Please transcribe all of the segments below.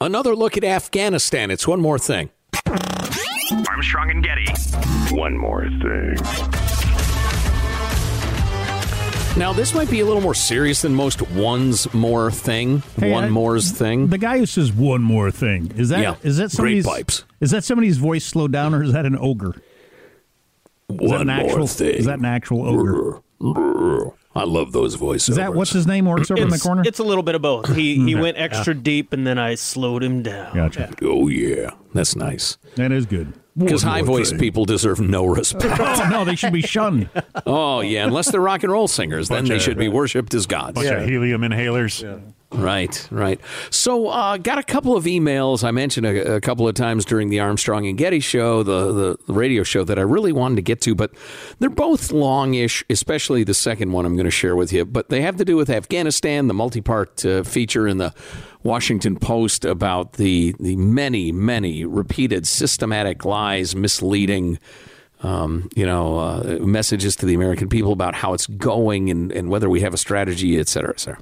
Another look at Afghanistan. It's one more thing. Armstrong and Getty. One more thing. Now, this might be a little more serious than most one's more thing, Hey, one I- more's thing. The guy who says one more thing is that Yeah, is that great somebody's pipes. Is that somebody's voice slowed down, or is that an ogre? Is that one an actual? more thing. Is that an actual ogre? I love those voices. Is that what's his name? Works over in the corner. it's a little bit of both. He he Okay. went extra deep, and then I slowed him down. Gotcha. Oh yeah, that's nice. That is good. Because high more voiced people deserve no respect. oh no, they should be shunned. oh yeah, unless they're rock and roll singers, then Bunch they of- should be worshipped as gods. Bunch of helium inhalers. Right, right. So, uh, got a couple of emails I mentioned a, a couple of times during the Armstrong and Getty show, the, the the radio show that I really wanted to get to, but they're both longish, especially the second one I'm going to share with you. But they have to do with Afghanistan, the multi-part uh, feature in the Washington Post about the the many, many repeated systematic lies, misleading. Um, you know, uh, messages to the American people about how it's going and, and whether we have a strategy, et cetera, et cetera.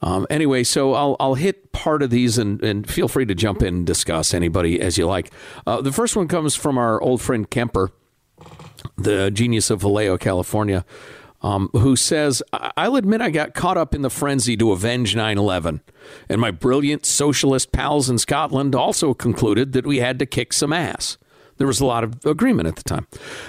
Um, anyway, so I'll, I'll hit part of these and, and feel free to jump in and discuss anybody as you like. Uh, the first one comes from our old friend Kemper, the genius of Vallejo, California, um, who says, "I- I'll admit I got caught up in the frenzy to avenge 9 11. And my brilliant socialist pals in Scotland also concluded that we had to kick some ass. There was a lot of agreement at the time.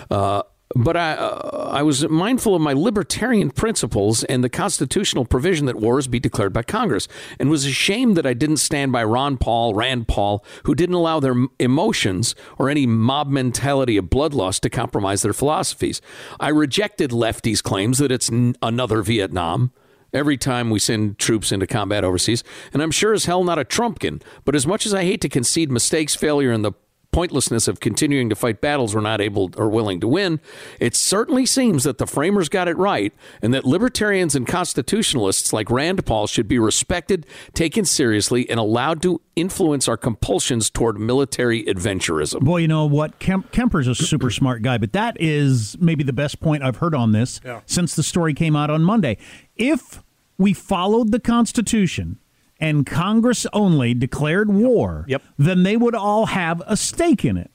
Uh, but I, uh, I was mindful of my libertarian principles and the constitutional provision that wars be declared by Congress, and was ashamed that I didn't stand by Ron Paul, Rand Paul, who didn't allow their emotions or any mob mentality of bloodlust to compromise their philosophies. I rejected lefties' claims that it's n- another Vietnam every time we send troops into combat overseas. And I'm sure as hell not a Trumpkin. But as much as I hate to concede mistakes, failure, and the pointlessness of continuing to fight battles we're not able or willing to win, it certainly seems that the framers got it right and that libertarians and constitutionalists like Rand Paul should be respected, taken seriously, and allowed to influence our compulsions toward military adventurism. Boy, you know what? Kemp, Kemper's a super smart guy, but that is maybe the best point I've heard on this since the story came out on Monday. If we followed the Constitution and Congress only declared war, Yep. then they would all have a stake in it.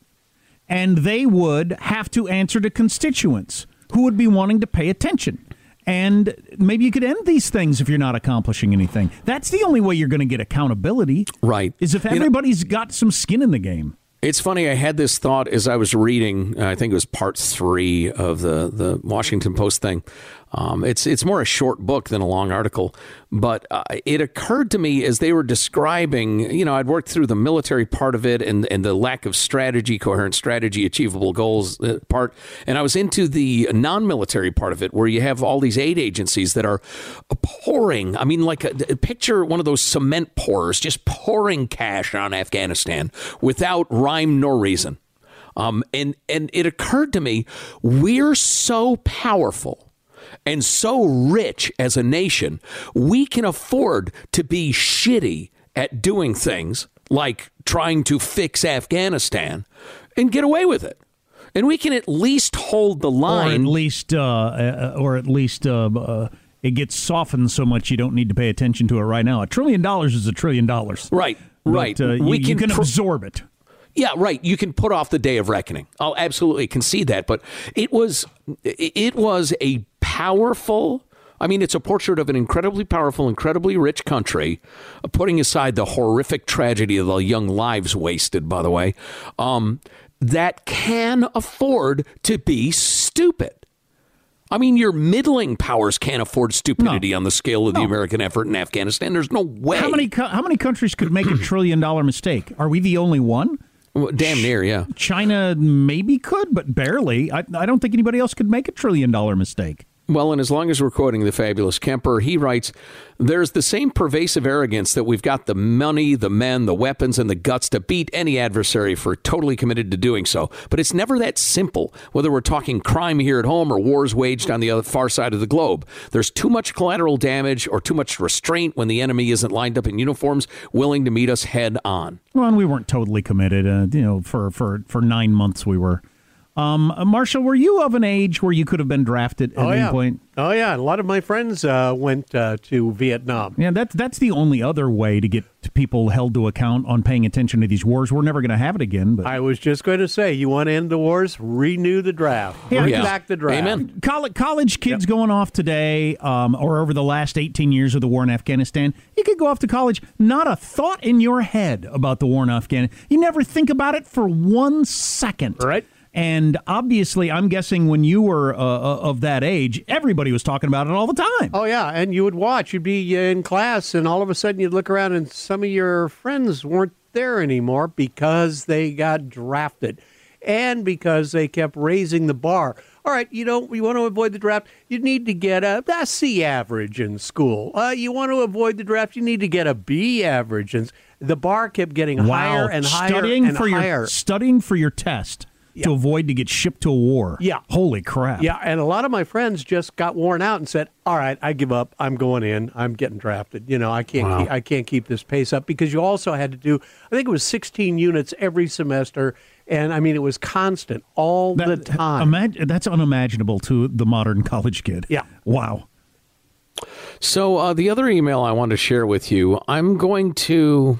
And they would have to answer to constituents who would be wanting to pay attention. And maybe you could end these things if you're not accomplishing anything. That's the only way you're going to get accountability. Right. Is if You know- everybody's got some skin in the game. It's funny. I had this thought as I was reading. Uh, I think it was part three of the the Washington Post thing. Um, it's it's more a short book than a long article, but uh, it occurred to me as they were describing. You know, I'd worked through the military part of it and and the lack of strategy, coherent strategy, achievable goals uh, part, and I was into the non-military part of it, where you have all these aid agencies that are pouring. I mean, like a, picture one of those cement pourers just pouring cash on Afghanistan without rhyme nor reason. Um, and and it occurred to me, we're so powerful and so rich as a nation, we can afford to be shitty at doing things like trying to fix Afghanistan and get away with it. And we can at least hold the or line. at least, uh, uh, or at least, uh, uh, it gets softened so much you don't need to pay attention to it right now. A trillion dollars is a trillion dollars, Right, But, right. Uh, you, We you can can pr- absorb it. Yeah, right. You can put off the day of reckoning. I'll absolutely concede that, but it was it was a powerful. I mean, it's a portrait of an incredibly powerful, incredibly rich country, uh, putting aside the horrific tragedy of the young lives wasted. By the way, um, that can afford to be stupid. I mean, your middling powers can't afford stupidity on the scale of the American effort in Afghanistan. There's no way. How many how many countries could make a trillion dollar mistake? Are we the only one? Well, damn near, yeah. China maybe could, but barely. I, I don't think anybody else could make a trillion dollar mistake. Well, and as long as we're quoting the fabulous Kemper, he writes, There's the same pervasive arrogance that we've got the money, the men, the weapons, and the guts to beat any adversary for totally committed to doing so. But it's never that simple, whether we're talking crime here at home or wars waged on the other far side of the globe. There's too much collateral damage or too much restraint when the enemy isn't lined up in uniforms willing to meet us head on. Well, and we weren't totally committed. Uh, you know, for, for, for nine months we were. Um, Marshall, were you of an age where you could have been drafted at Oh any yeah. point? Oh yeah. A lot of my friends uh, went uh, to Vietnam. Yeah, that's that's the only other way to get people held to account on paying attention to these wars. We're never going to have it again. But I was just going to say, you want to end the wars? Renew the draft. Bring Yeah. back the draft. Amen. college, college kids going off today um, or over the last 18 years of the war in Afghanistan, you could go off to college, not a thought in your head about the war in Afghanistan. You never think about it for one second. Right. And obviously, I'm guessing when you were uh, uh, of that age, everybody was talking about it all the time. Oh yeah, and you would watch. You'd be in class, and all of a sudden you'd look around, and some of your friends weren't there anymore because they got drafted, and because they kept raising the bar. All right, you know, you want to avoid the draft. You need to get a, a C average in school. Uh, you want to avoid the draft. You need to get a B average, and the bar kept getting higher and higher studying and for higher. your studying for your test to avoid to get shipped to a war. Yeah. Holy crap. Yeah, and a lot of my friends just got worn out and said, "All right, I give up. I'm going in. I'm getting drafted. You know, I can't. Wow. Keep, I can't keep this pace up because you also had to do. I think it was 16 units every semester, and I mean it was constant all the time. imag- that's unimaginable to the modern college kid. Yeah. Wow. So uh, the other email I want to share with you, I'm going to,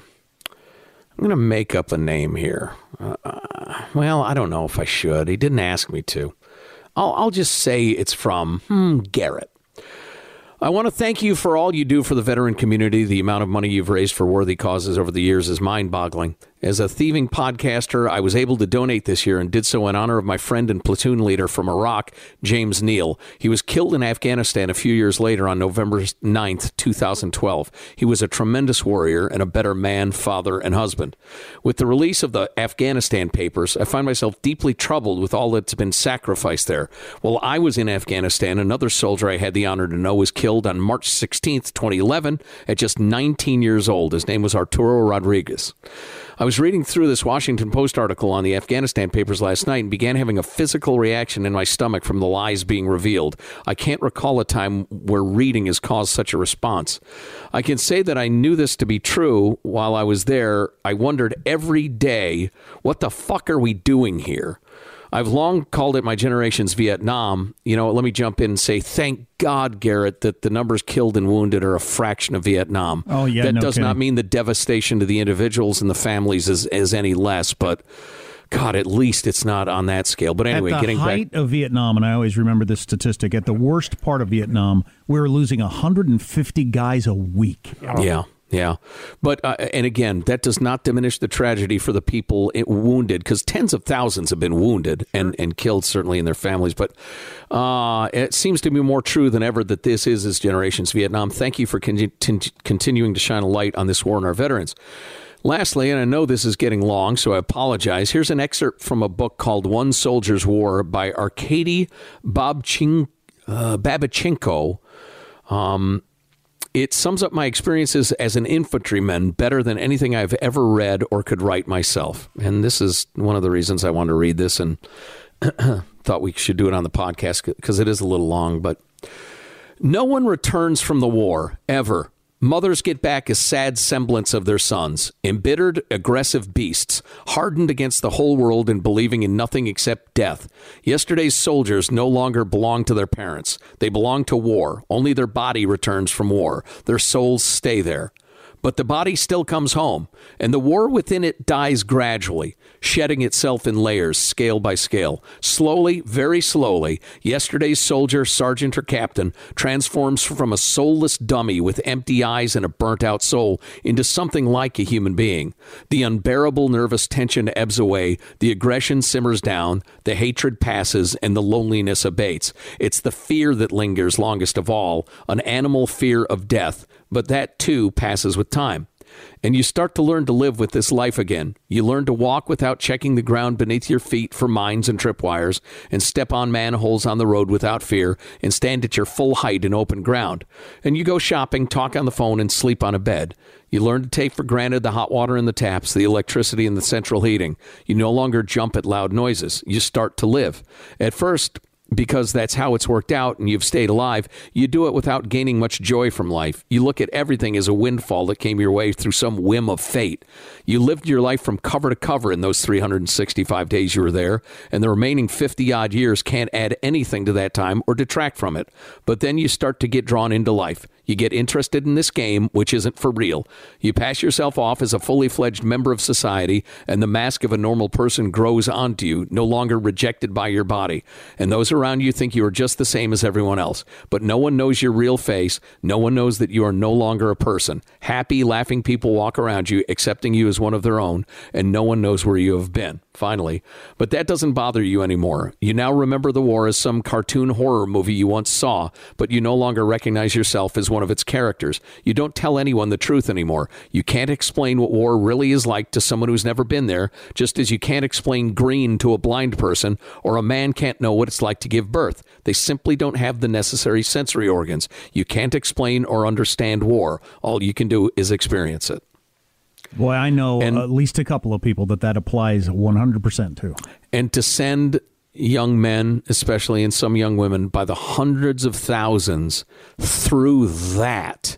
I'm going to make up a name here. Uh, well, I don't know if I should. He didn't ask me to. I'll, I'll just say it's from hmm, Garrett. I want to thank you for all you do for the veteran community. The amount of money you've raised for worthy causes over the years is mind boggling. As a thieving podcaster, I was able to donate this year and did so in honor of my friend and platoon leader from Iraq, James Neal. He was killed in Afghanistan a few years later on November 9th, 2012. He was a tremendous warrior and a better man, father, and husband. With the release of the Afghanistan papers, I find myself deeply troubled with all that's been sacrificed there. While I was in Afghanistan, another soldier I had the honor to know was killed on March 16th, 2011, at just 19 years old. His name was Arturo Rodriguez. I was reading through this Washington Post article on the Afghanistan papers last night and began having a physical reaction in my stomach from the lies being revealed. I can't recall a time where reading has caused such a response. I can say that I knew this to be true while I was there. I wondered every day, what the fuck are we doing here? I've long called it my generation's Vietnam. You know, let me jump in and say, thank God, Garrett, that the numbers killed and wounded are a fraction of Vietnam. Oh, yeah, that no does not mean the devastation to the individuals and the families is, is any less, but God, at least it's not on that scale. But anyway, at the getting height back. of Vietnam, and I always remember this statistic, at the worst part of Vietnam, we were losing 150 guys a week. Yeah. Yeah, but uh, and again, that does not diminish the tragedy for the people it wounded, because tens of thousands have been wounded and, and killed, certainly in their families. But uh, it seems to be more true than ever that this is this generation's Vietnam. Thank you for con- con- continuing to shine a light on this war and our veterans. Lastly, and I know this is getting long, so I apologize. Here's an excerpt from a book called One Soldier's War by Arkady Babchin- uh, Babichenko. Um, it sums up my experiences as an infantryman better than anything I've ever read or could write myself. And this is one of the reasons I wanted to read this and thought we should do it on the podcast because it is a little long. But no one returns from the war, ever. Mothers get back a sad semblance of their sons, embittered, aggressive beasts, hardened against the whole world and believing in nothing except death. Yesterday's soldiers no longer belong to their parents. They belong to war. Only their body returns from war. Their souls stay there. But the body still comes home, and the war within it dies gradually, shedding itself in layers, scale by scale. Slowly, very slowly, yesterday's soldier, sergeant, or captain transforms from a soulless dummy with empty eyes and a burnt out soul into something like a human being. The unbearable nervous tension ebbs away, the aggression simmers down, the hatred passes, and the loneliness abates. It's the fear that lingers longest of all, an animal fear of death but that too passes with time. and you start to learn to live with this life again. You learn to walk without checking the ground beneath your feet for mines and tripwires, and step on manholes on the road without fear, and stand at your full height in open ground. And you go shopping, talk on the phone, and sleep on a bed. You learn to take for granted the hot water in the taps, the electricity and the central heating. You no longer jump at loud noises. You start to live. At first, because that's how it's worked out and you've stayed alive, you do it without gaining much joy from life. You look at everything as a windfall that came your way through some whim of fate. You lived your life from cover to cover in those 365 days you were there, and the remaining 50 odd years can't add anything to that time or detract from it. But then you start to get drawn into life. You get interested in this game, which isn't for real. You pass yourself off as a fully fledged member of society, and the mask of a normal person grows onto you, no longer rejected by your body. And those around you think you are just the same as everyone else. But no one knows your real face. No one knows that you are no longer a person. Happy, laughing people walk around you, accepting you as one of their own, and no one knows where you have been finally. But that doesn't bother you anymore. You now remember the war as some cartoon horror movie you once saw, but you no longer recognize yourself as one of its characters. You don't tell anyone the truth anymore. You can't explain what war really is like to someone who's never been there, just as you can't explain green to a blind person or a man can't know what it's like to give birth. They simply don't have the necessary sensory organs. You can't explain or understand war. All you can do is experience it. Boy, I know And- at least a couple of people that that applies 100% to. and to send young men, especially and some young women, by the hundreds of thousands through that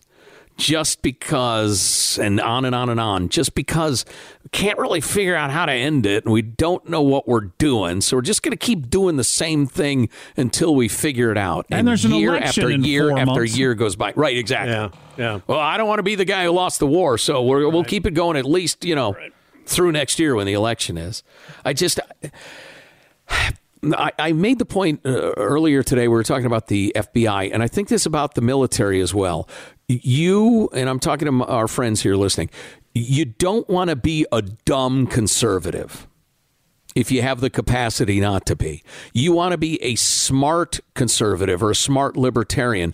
just because, and on and on and on, just because we can't really figure out how to end it and we don't know what we're doing. So we're just going to keep doing the same thing until we figure it out. And there's an year election after in year four after months. year goes by. Right, exactly. Yeah, yeah. Well, I don't want to be the guy who lost the war, so we're, we'll keep it going at least, you know, through next year when the election is. I just. I, I made the point uh, earlier today. We were talking about the FBI, and I think this about the military as well. You, and I'm talking to our friends here listening, you don't want to be a dumb conservative if you have the capacity not to be. You want to be a smart conservative or a smart libertarian.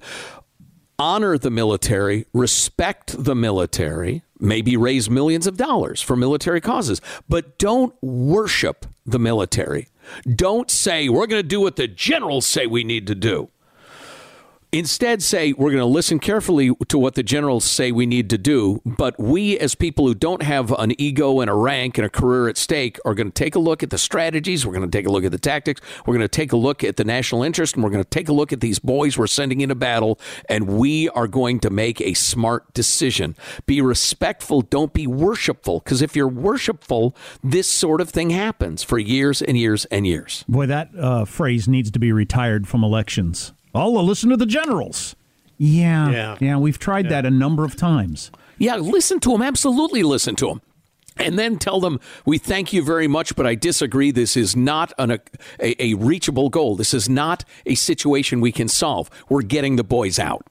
Honor the military, respect the military, maybe raise millions of dollars for military causes, but don't worship the military. Don't say, we're going to do what the generals say we need to do. Instead, say we're going to listen carefully to what the generals say we need to do, but we, as people who don't have an ego and a rank and a career at stake, are going to take a look at the strategies. We're going to take a look at the tactics. We're going to take a look at the national interest, and we're going to take a look at these boys we're sending into battle, and we are going to make a smart decision. Be respectful, don't be worshipful, because if you're worshipful, this sort of thing happens for years and years and years. Boy, that uh, phrase needs to be retired from elections. Oh, well, listen to the generals. Yeah, Yeah. we've tried that a number of times. Yeah, listen to them. Absolutely listen to them. And then tell them, we thank you very much, but I disagree. This is not an, a, a reachable goal. This is not a situation we can solve. We're getting the boys out.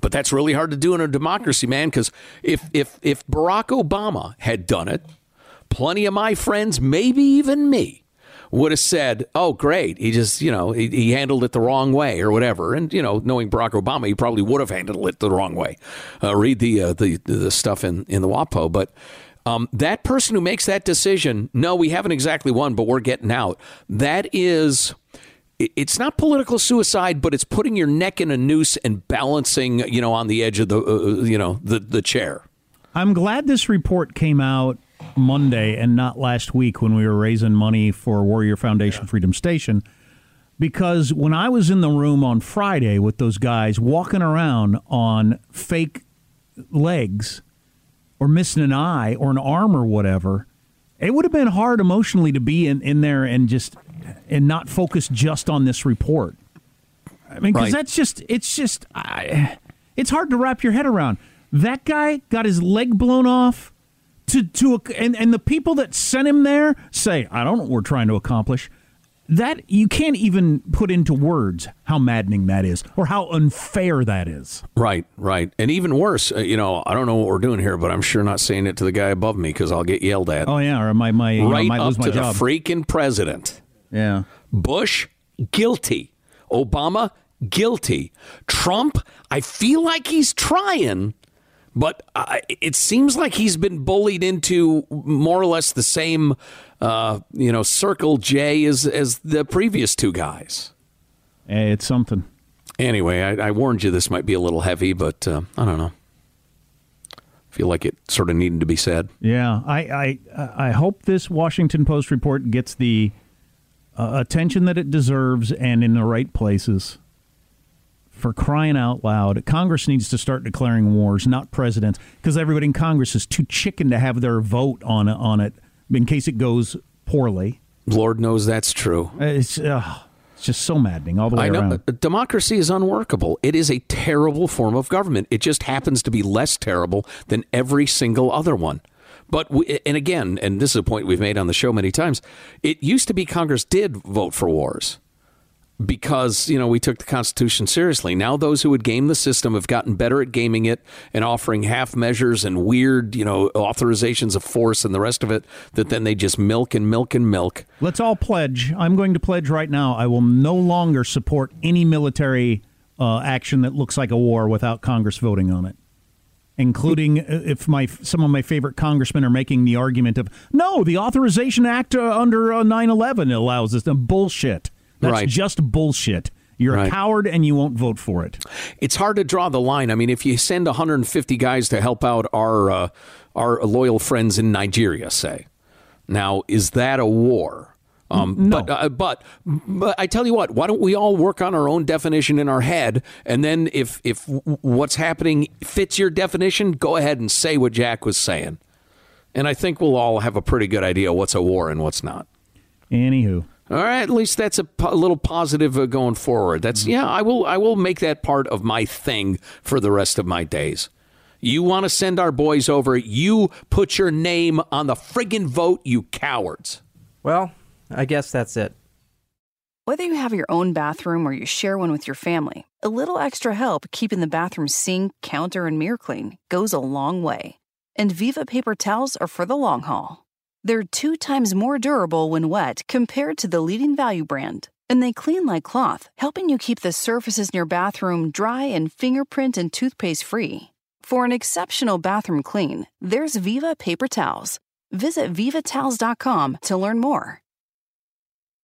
But that's really hard to do in a democracy, man, because if, if, if Barack Obama had done it, plenty of my friends, maybe even me, would have said, "Oh, great, he just you know he, he handled it the wrong way or whatever." And you know, knowing Barack Obama, he probably would have handled it the wrong way. Uh, read the, uh, the the stuff in in the WAPO, but. Um, that person who makes that decision, no, we haven't exactly won, but we're getting out. That is, it's not political suicide, but it's putting your neck in a noose and balancing, you know, on the edge of the, uh, you know, the the chair. I'm glad this report came out Monday and not last week when we were raising money for Warrior Foundation Freedom Station. Because when I was in the room on Friday with those guys walking around on fake legs or missing an eye or an arm or whatever, it would have been hard emotionally to be in, in there and just and not focus just on this report. I mean, because Right. that's just it's just I, it's hard to wrap your head around. That guy got his leg blown off to to and and the people that sent him there say, I don't know what we're trying to accomplish. That you can't even put into words how maddening that is or how unfair that is. Right, right. And even worse, uh, you know, I don't know what we're doing here, but I'm sure not saying it to the guy above me because I'll get yelled at. Oh yeah, or my my you know, right up to the freaking president. yeah. Bush, guilty. Obama, guilty. Trump, I feel like he's trying, But uh, it seems like he's been bullied into more or less the same, uh, you know, circle J as as the previous two guys. Eh, It's something. Anyway, I, I warned you this might be a little heavy, but uh, I don't know. Feel like it sort of needed to be said. Yeah, I I I hope this Washington Post report gets the uh, attention that it deserves and in the right places. For crying out loud, Congress needs to start declaring wars, not presidents, because everybody in Congress is too chicken to have their vote on on it in case it goes poorly. Lord knows that's true. It's uh, it's just so maddening all the way I know around. uh, democracy is unworkable. It is a terrible form of government. It just happens to be less terrible than every single other one. But we, and again, and this is a point we've made on the show many times. It used to be Congress did vote for wars because you know we took the Constitution seriously. Now those who would game the system have gotten better at gaming it and offering half measures and weird you know authorizations of force and the rest of it that then they just milk and milk and milk. Let's all pledge. I'm going to pledge right now. I will no longer support any military uh, action that looks like a war without Congress voting on it. Including uh, if my some of my favorite congressmen are making the argument of no, the Authorization Act uh, under uh, 9/11 allows this. Uh, bullshit. That's Right. just bullshit. You're Right. a coward and you won't vote for it. it's hard to draw the line. I mean, if you send 150 guys to help out our uh, our loyal friends in Nigeria, say, now is that a war? Um, No. But uh, but but I tell you what, why don't we all work on our own definition in our head, and then if if what's happening fits your definition, go ahead and say what Jack was saying, and I think we'll all have a pretty good idea what's a war and what's not. Anywho, All right, at least that's a, po- a little positive uh, going forward. That's yeah, I will I will make that part of my thing for the rest of my days. You want to send our boys over, you put your name on the friggin' vote, you cowards. Well, I guess that's it. Whether you have your own bathroom or you share one with your family, a little extra help keeping the bathroom sink, counter, and mirror clean goes a long way. And Viva paper towels are for the long haul. They're two times more durable when wet compared to the leading value brand. And they clean like cloth, helping you keep the surfaces in your bathroom dry and fingerprint and toothpaste free. For an exceptional bathroom clean, there's Viva paper towels. Visit vivatowels.com to learn more.